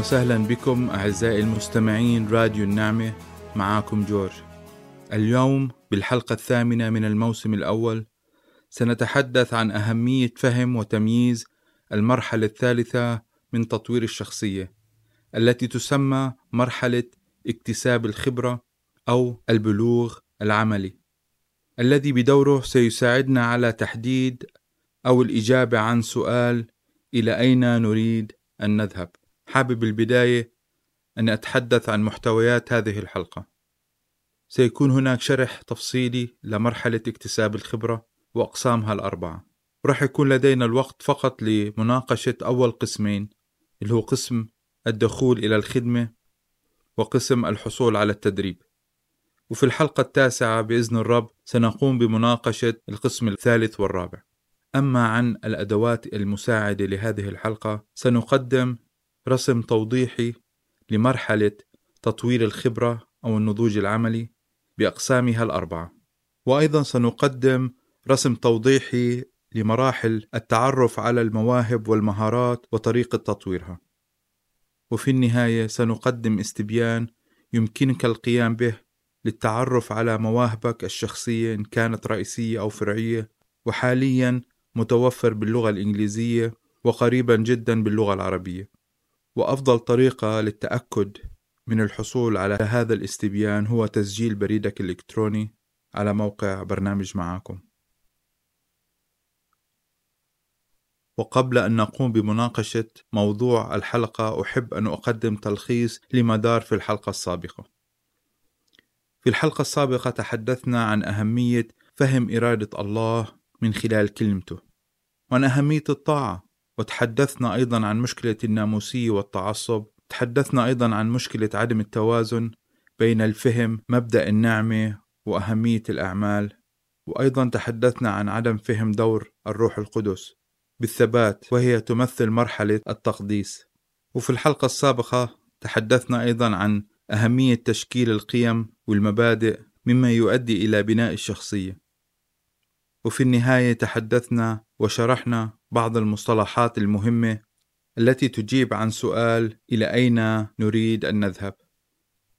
وسهلا بكم أعزائي المستمعين راديو النعمة معاكم جورج. اليوم بالحلقة الثامنة من الموسم الأول سنتحدث عن أهمية فهم وتمييز المرحلة الثالثة من تطوير الشخصية التي تسمى مرحلة اكتساب الخبرة أو البلوغ العملي الذي بدوره سيساعدنا على تحديد أو الإجابة عن سؤال إلى أين نريد أن نذهب. حابب البداية أن أتحدث عن محتويات هذه الحلقة. سيكون هناك شرح تفصيلي لمرحلة اكتساب الخبرة وأقسامها الأربعة. ورح يكون لدينا الوقت فقط لمناقشة أول قسمين اللي هو قسم الدخول إلى الخدمة وقسم الحصول على التدريب. وفي الحلقة التاسعة بإذن الرب سنقوم بمناقشة القسم الثالث والرابع. أما عن الأدوات المساعدة لهذه الحلقة سنقدم رسم توضيحي لمرحلة تطوير الخبرة أو النضوج العملي بأقسامها الأربعة. وأيضا سنقدم رسم توضيحي لمراحل التعرف على المواهب والمهارات وطريقة تطويرها. وفي النهاية سنقدم استبيان يمكنك القيام به للتعرف على مواهبك الشخصية إن كانت رئيسية أو فرعية وحاليا متوفر باللغة الإنجليزية وقريبا جدا باللغة العربية. وأفضل طريقة للتأكد من الحصول على هذا الاستبيان هو تسجيل بريدك الإلكتروني على موقع برنامج معاكم وقبل أن نقوم بمناقشة موضوع الحلقة أحب أن أقدم تلخيص لما دار في الحلقة السابقة. في الحلقة السابقة تحدثنا عن أهمية فهم إرادة الله من خلال كلمته، وعن أهمية الطاعة، وتحدثنا أيضا عن مشكلة الناموسية والتعصب، تحدثنا أيضا عن مشكلة عدم التوازن بين الفهم مبدأ النعمة وأهمية الأعمال، وأيضا تحدثنا عن عدم فهم دور الروح القدس بالثبات وهي تمثل مرحلة التقديس. وفي الحلقة السابقة تحدثنا أيضا عن أهمية تشكيل القيم والمبادئ مما يؤدي إلى بناء الشخصية. وفي النهاية تحدثنا وشرحنا بعض المصطلحات المهمة التي تجيب عن سؤال إلى أين نريد أن نذهب؟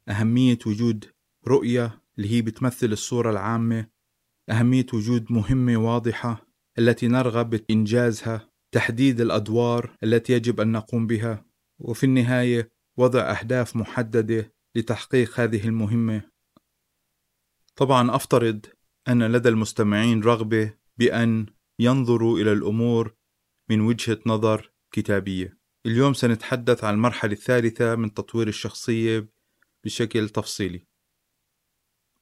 أهمية وجود رؤية اللي هي بتمثل الصورة العامة أهمية وجود مهمة واضحة التي نرغب بإنجازها تحديد الأدوار التي يجب أن نقوم بها وفي النهاية وضع أهداف محددة لتحقيق هذه المهمة. طبعا أفترض أن لدى المستمعين رغبة بأن ينظروا إلى الأمور من وجهة نظر كتابية. اليوم سنتحدث عن المرحلة الثالثة من تطوير الشخصية بشكل تفصيلي.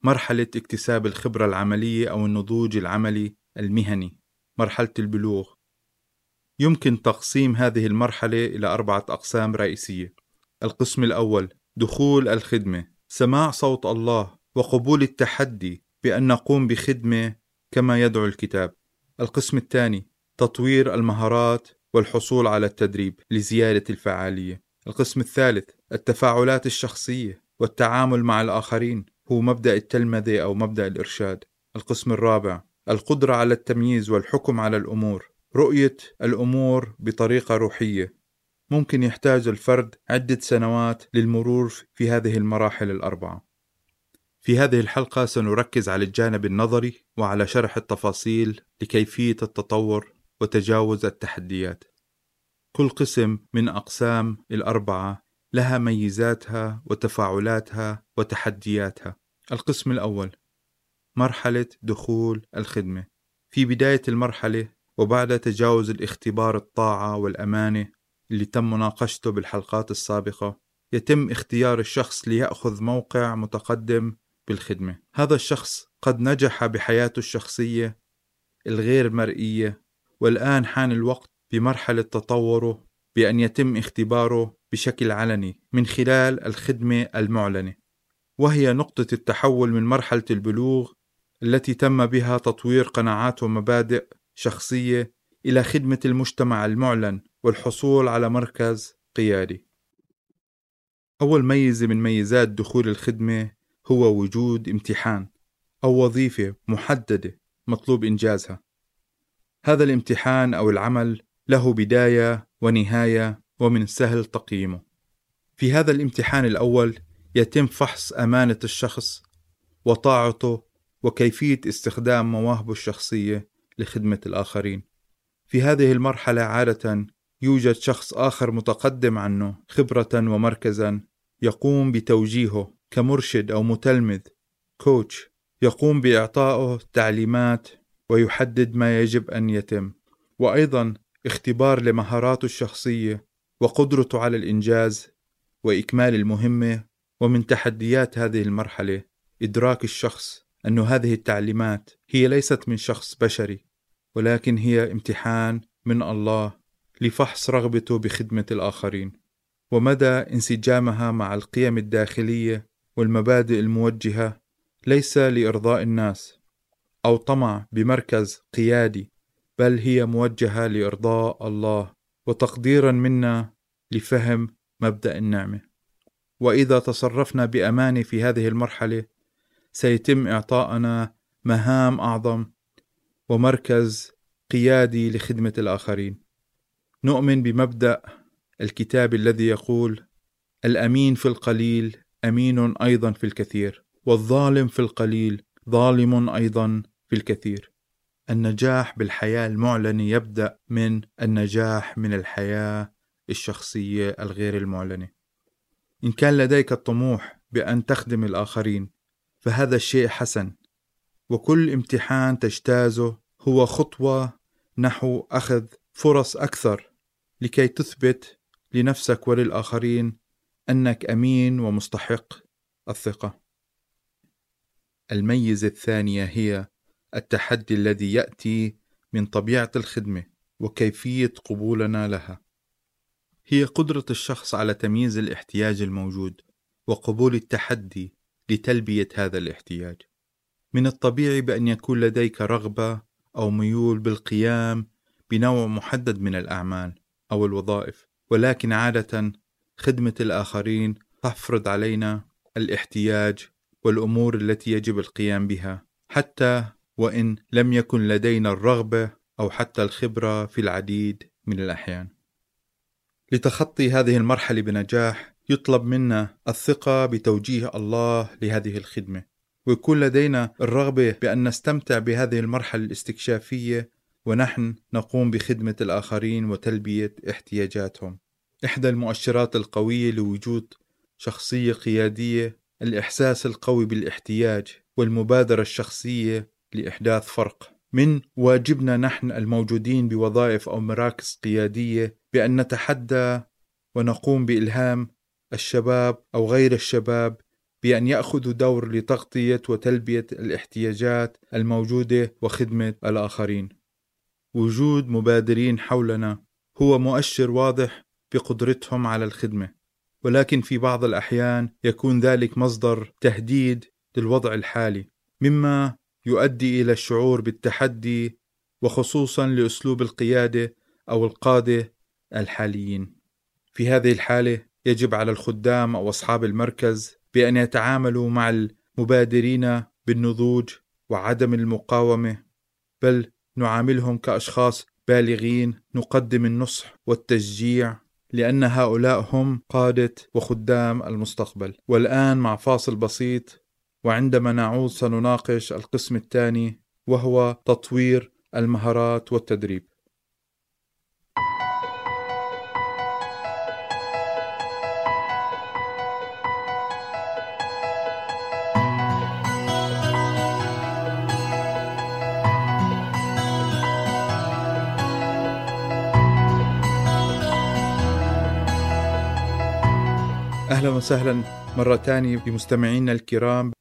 مرحلة اكتساب الخبرة العملية أو النضوج العملي المهني. مرحلة البلوغ. يمكن تقسيم هذه المرحلة إلى أربعة أقسام رئيسية. القسم الأول دخول الخدمة. سماع صوت الله وقبول التحدي بأن نقوم بخدمة كما يدعو الكتاب. القسم الثاني تطوير المهارات والحصول على التدريب لزيادة الفعالية. القسم الثالث التفاعلات الشخصية والتعامل مع الآخرين هو مبدأ التلمذة أو مبدأ الإرشاد. القسم الرابع القدرة على التمييز والحكم على الأمور. رؤية الأمور بطريقة روحية. ممكن يحتاج الفرد عدة سنوات للمرور في هذه المراحل الأربعة. في هذه الحلقة سنركز على الجانب النظري وعلى شرح التفاصيل لكيفية التطور وتجاوز التحديات. كل قسم من أقسام الأربعة لها ميزاتها وتفاعلاتها وتحدياتها. القسم الأول مرحلة دخول الخدمة. في بداية المرحلة وبعد تجاوز الاختبار الطاعة والأمانة اللي تم مناقشته بالحلقات السابقة يتم اختيار الشخص ليأخذ موقع متقدم بالخدمة. هذا الشخص قد نجح بحياته الشخصية الغير مرئية والآن حان الوقت بمرحلة تطوره بأن يتم اختباره بشكل علني من خلال الخدمة المعلنة وهي نقطة التحول من مرحلة البلوغ التي تم بها تطوير قناعات ومبادئ شخصية إلى خدمة المجتمع المعلن والحصول على مركز قيادي. أول ميزة من ميزات دخول الخدمة هو وجود امتحان أو وظيفة محددة مطلوب إنجازها. هذا الامتحان أو العمل له بداية ونهاية ومن السهل تقييمه. في هذا الامتحان الأول يتم فحص أمانة الشخص وطاعته وكيفية استخدام مواهبه الشخصية لخدمة الآخرين. في هذه المرحلة عادة يوجد شخص آخر متقدم عنه خبرة ومركزا يقوم بتوجيهه كمرشد أو متلمذ كوتش يقوم بإعطائه تعليمات ويحدد ما يجب أن يتم. وأيضا اختبار لمهاراته الشخصية وقدرته على الإنجاز وإكمال المهمة ومن تحديات هذه المرحلة إدراك الشخص أن هذه التعليمات هي ليست من شخص بشري ولكن هي امتحان من الله لفحص رغبته بخدمة الآخرين. ومدى انسجامها مع القيم الداخلية والمبادئ الموجهة ليس لإرضاء الناس. أو طمع بمركز قيادي بل هي موجهة لإرضاء الله وتقديرا منا لفهم مبدأ النعمة. وإذا تصرفنا بأمانة في هذه المرحلة سيتم إعطاءنا مهام أعظم ومركز قيادي لخدمة الآخرين. نؤمن بمبدأ الكتاب الذي يقول الأمين في القليل أمين أيضا في الكثير والظالم في القليل ظالم أيضا في الكثير. النجاح بالحياة المعلنة يبدأ من النجاح من الحياة الشخصية الغير المعلنة. إن كان لديك الطموح بأن تخدم الآخرين فهذا الشيء حسن. وكل امتحان تجتازه هو خطوة نحو أخذ فرص أكثر لكي تثبت لنفسك وللآخرين أنك أمين ومستحق الثقة. الميزة الثانية هي التحدي الذي يأتي من طبيعة الخدمة وكيفية قبولنا لها. هي قدرة الشخص على تمييز الاحتياج الموجود وقبول التحدي لتلبية هذا الاحتياج. من الطبيعي بأن يكون لديك رغبة أو ميول بالقيام بنوع محدد من الأعمال أو الوظائف، ولكن عادة خدمة الآخرين تفرض علينا الاحتياج والأمور التي يجب القيام بها، حتى وإن لم يكن لدينا الرغبة أو حتى الخبرة في العديد من الأحيان. لتخطي هذه المرحلة بنجاح يطلب منا الثقة بتوجيه الله لهذه الخدمة ويكون لدينا الرغبة بأن نستمتع بهذه المرحلة الاستكشافية ونحن نقوم بخدمة الآخرين وتلبية احتياجاتهم. إحدى المؤشرات القوية لوجود شخصية قيادية الإحساس القوي بالاحتياج والمبادرة الشخصية لإحداث فرق. من واجبنا نحن الموجودين بوظائف أو مراكز قيادية بأن نتحدى ونقوم بإلهام الشباب أو غير الشباب بأن يأخذوا دور لتغطية وتلبية الاحتياجات الموجودة وخدمة الآخرين. وجود مبادرين حولنا هو مؤشر واضح بقدرتهم على الخدمة، ولكن في بعض الأحيان يكون ذلك مصدر تهديد للوضع الحالي، مما يؤدي إلى الشعور بالتحدي وخصوصا لأسلوب القيادة أو القادة الحاليين. في هذه الحالة يجب على الخدام أو أصحاب المركز بأن يتعاملوا مع المبادرين بالنضوج وعدم المقاومة بل نعاملهم كأشخاص بالغين نقدم النصح والتشجيع لأن هؤلاء هم قادة وخدام المستقبل والآن مع فاصل بسيط وعندما نعود سنناقش القسم الثاني وهو تطوير المهارات والتدريب. أهلا وسهلا مرة تانية بمستمعينا الكرام.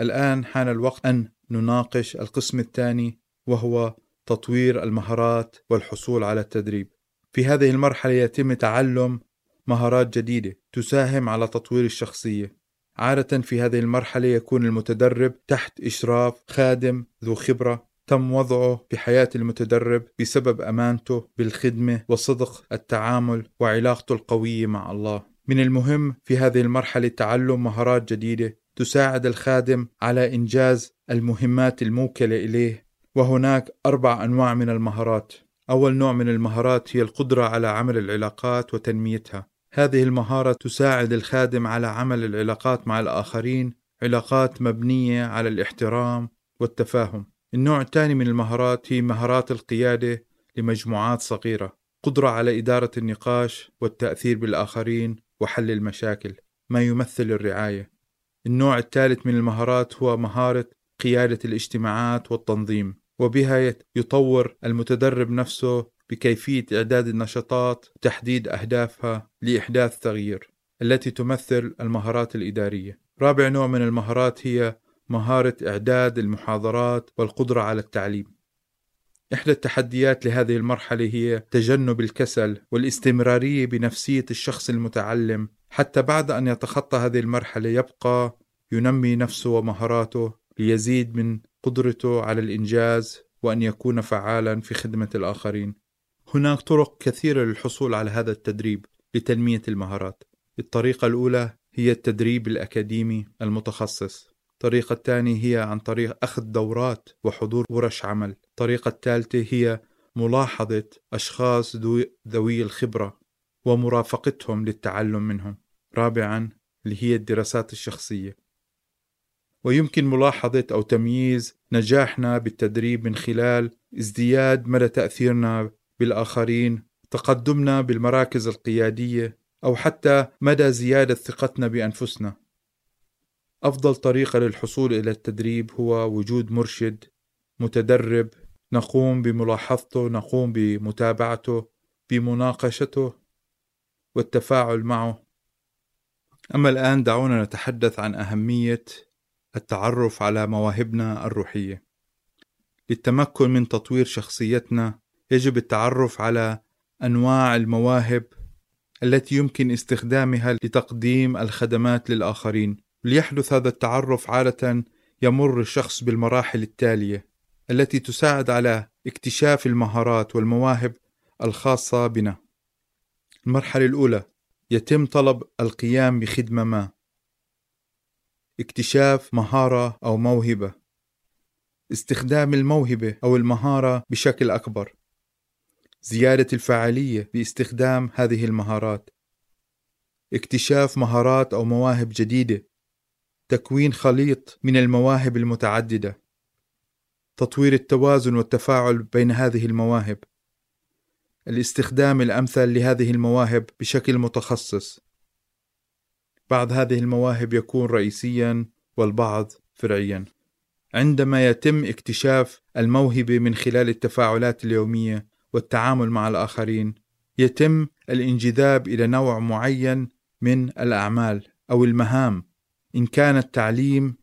الآن حان الوقت أن نناقش القسم الثاني وهو تطوير المهارات والحصول على التدريب. في هذه المرحلة يتم تعلم مهارات جديدة تساهم على تطوير الشخصية. عادة في هذه المرحلة يكون المتدرب تحت إشراف خادم ذو خبرة تم وضعه بحياة المتدرب بسبب أمانته بالخدمة وصدق التعامل وعلاقته القوية مع الله. من المهم في هذه المرحلة تعلم مهارات جديدة تساعد الخادم على إنجاز المهمات الموكلة إليه. وهناك أربع أنواع من المهارات. أول نوع من المهارات هي القدرة على عمل العلاقات وتنميتها. هذه المهارة تساعد الخادم على عمل العلاقات مع الآخرين علاقات مبنية على الاحترام والتفاهم. النوع الثاني من المهارات هي مهارات القيادة لمجموعات صغيرة، قدرة على إدارة النقاش والتأثير بالآخرين وحل المشاكل، ما يمثل الرعاية. النوع الثالث من المهارات هو مهارة قيادة الاجتماعات والتنظيم، وبها يطور المتدرب نفسه بكيفية إعداد النشاطات وتحديد أهدافها لإحداث تغيير التي تمثل المهارات الإدارية. رابع نوع من المهارات هي مهارة إعداد المحاضرات والقدرة على التعليم. إحدى التحديات لهذه المرحلة هي تجنب الكسل والاستمرارية بنفسية الشخص المتعلم حتى بعد أن يتخطى هذه المرحلة يبقى ينمي نفسه ومهاراته ليزيد من قدرته على الإنجاز وأن يكون فعالا في خدمة الآخرين. هناك طرق كثيرة للحصول على هذا التدريب لتنمية المهارات. الطريقة الأولى هي التدريب الأكاديمي المتخصص. الطريقة الثانية هي عن طريق أخذ دورات وحضور ورش عمل. الطريقة الثالثة هي ملاحظة أشخاص ذوي الخبرة ومرافقتهم للتعلم منهم. رابعا اللي هي الدراسات الشخصية. ويمكن ملاحظة أو تمييز نجاحنا بالتدريب من خلال ازدياد مدى تأثيرنا بالآخرين، تقدمنا بالمراكز القيادية، أو حتى مدى زيادة ثقتنا بأنفسنا. أفضل طريقة للحصول إلى التدريب هو وجود مرشد متدرب نقوم بملاحظته، نقوم بمتابعته، بمناقشته والتفاعل معه. أما الآن دعونا نتحدث عن أهمية التعرف على مواهبنا الروحية. للتمكن من تطوير شخصيتنا يجب التعرف على أنواع المواهب التي يمكن استخدامها لتقديم الخدمات للآخرين. ليحدث هذا التعرف عادة يمر الشخص بالمراحل التالية التي تساعد على اكتشاف المهارات والمواهب الخاصة بنا. المرحلة الأولى يتم طلب القيام بخدمة ما. اكتشاف مهارة أو موهبة. استخدام الموهبة أو المهارة بشكل أكبر. زيادة الفعالية باستخدام هذه المهارات. اكتشاف مهارات أو مواهب جديدة. تكوين خليط من المواهب المتعددة. تطوير التوازن والتفاعل بين هذه المواهب. الاستخدام الأمثل لهذه المواهب بشكل متخصص. بعض هذه المواهب يكون رئيسيا والبعض فرعيا. عندما يتم اكتشاف الموهبة من خلال التفاعلات اليومية والتعامل مع الآخرين، يتم الانجذاب إلى نوع معين من الأعمال أو المهام، إن كانت تعليم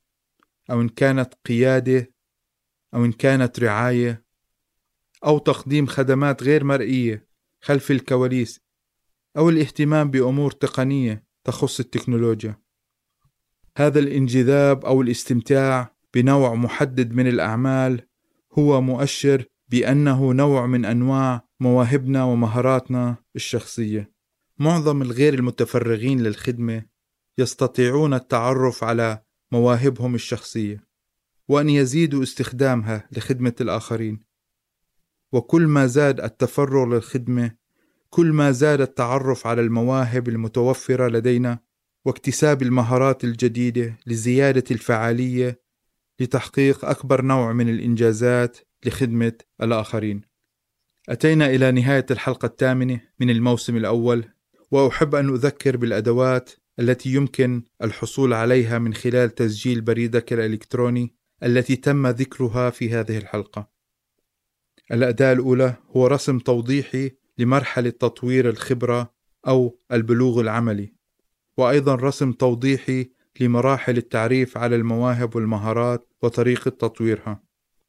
أو إن كانت قيادة أو إن كانت رعاية أو تقديم خدمات غير مرئية خلف الكواليس أو الاهتمام بأمور تقنية تخص التكنولوجيا. هذا الانجذاب أو الاستمتاع بنوع محدد من الأعمال هو مؤشر بأنه نوع من أنواع مواهبنا ومهاراتنا الشخصية. معظم الغير المتفرغين للخدمة يستطيعون التعرف على مواهبهم الشخصية وأن يزيدوا استخدامها لخدمة الآخرين. وكل ما زاد التفرغ للخدمة كل ما زاد التعرف على المواهب المتوفرة لدينا واكتساب المهارات الجديدة لزيادة الفعالية لتحقيق أكبر نوع من الإنجازات لخدمة الآخرين. أتينا إلى نهاية الحلقة الثامنة من الموسم الأول، وأحب أن أذكر بالأدوات التي يمكن الحصول عليها من خلال تسجيل بريدك الإلكتروني التي تم ذكرها في هذه الحلقة. الأداة الأولى هو رسم توضيحي لمرحلة تطوير الخبرة أو البلوغ العملي، وأيضا رسم توضيحي لمراحل التعريف على المواهب والمهارات وطريقة تطويرها.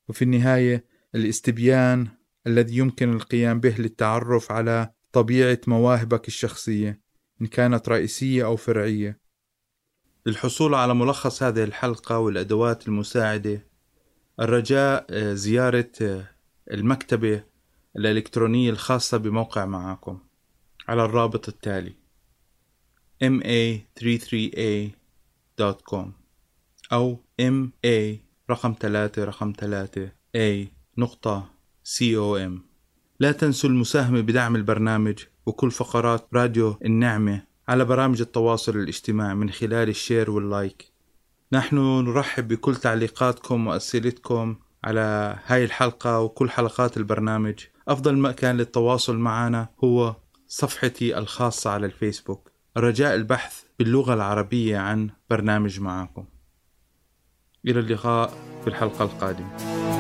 وفي النهاية الاستبيان الذي يمكن القيام به للتعرف على طبيعة مواهبك الشخصية إن كانت رئيسية أو فرعية. للحصول على ملخص هذه الحلقة والأدوات المساعدة الرجاء آه، زيارة آه، المكتبة الإلكترونية الخاصة بموقع معاكم على الرابط التالي ma33a.com أو ma رقم ثلاثة رقم ثلاثة a نقطة com. لا تنسوا المساهمة بدعم البرنامج وكل فقرات راديو النعمة على برامج التواصل الاجتماعي من خلال ال share وال like. نحن نرحب بكل تعليقاتكم وأسئلتكم على هاي الحلقة وكل حلقات البرنامج. أفضل مكان للتواصل معنا هو صفحتي الخاصة على الفيسبوك. رجاء البحث باللغة العربية عن برنامج معاكم إلى اللقاء في الحلقة القادمة.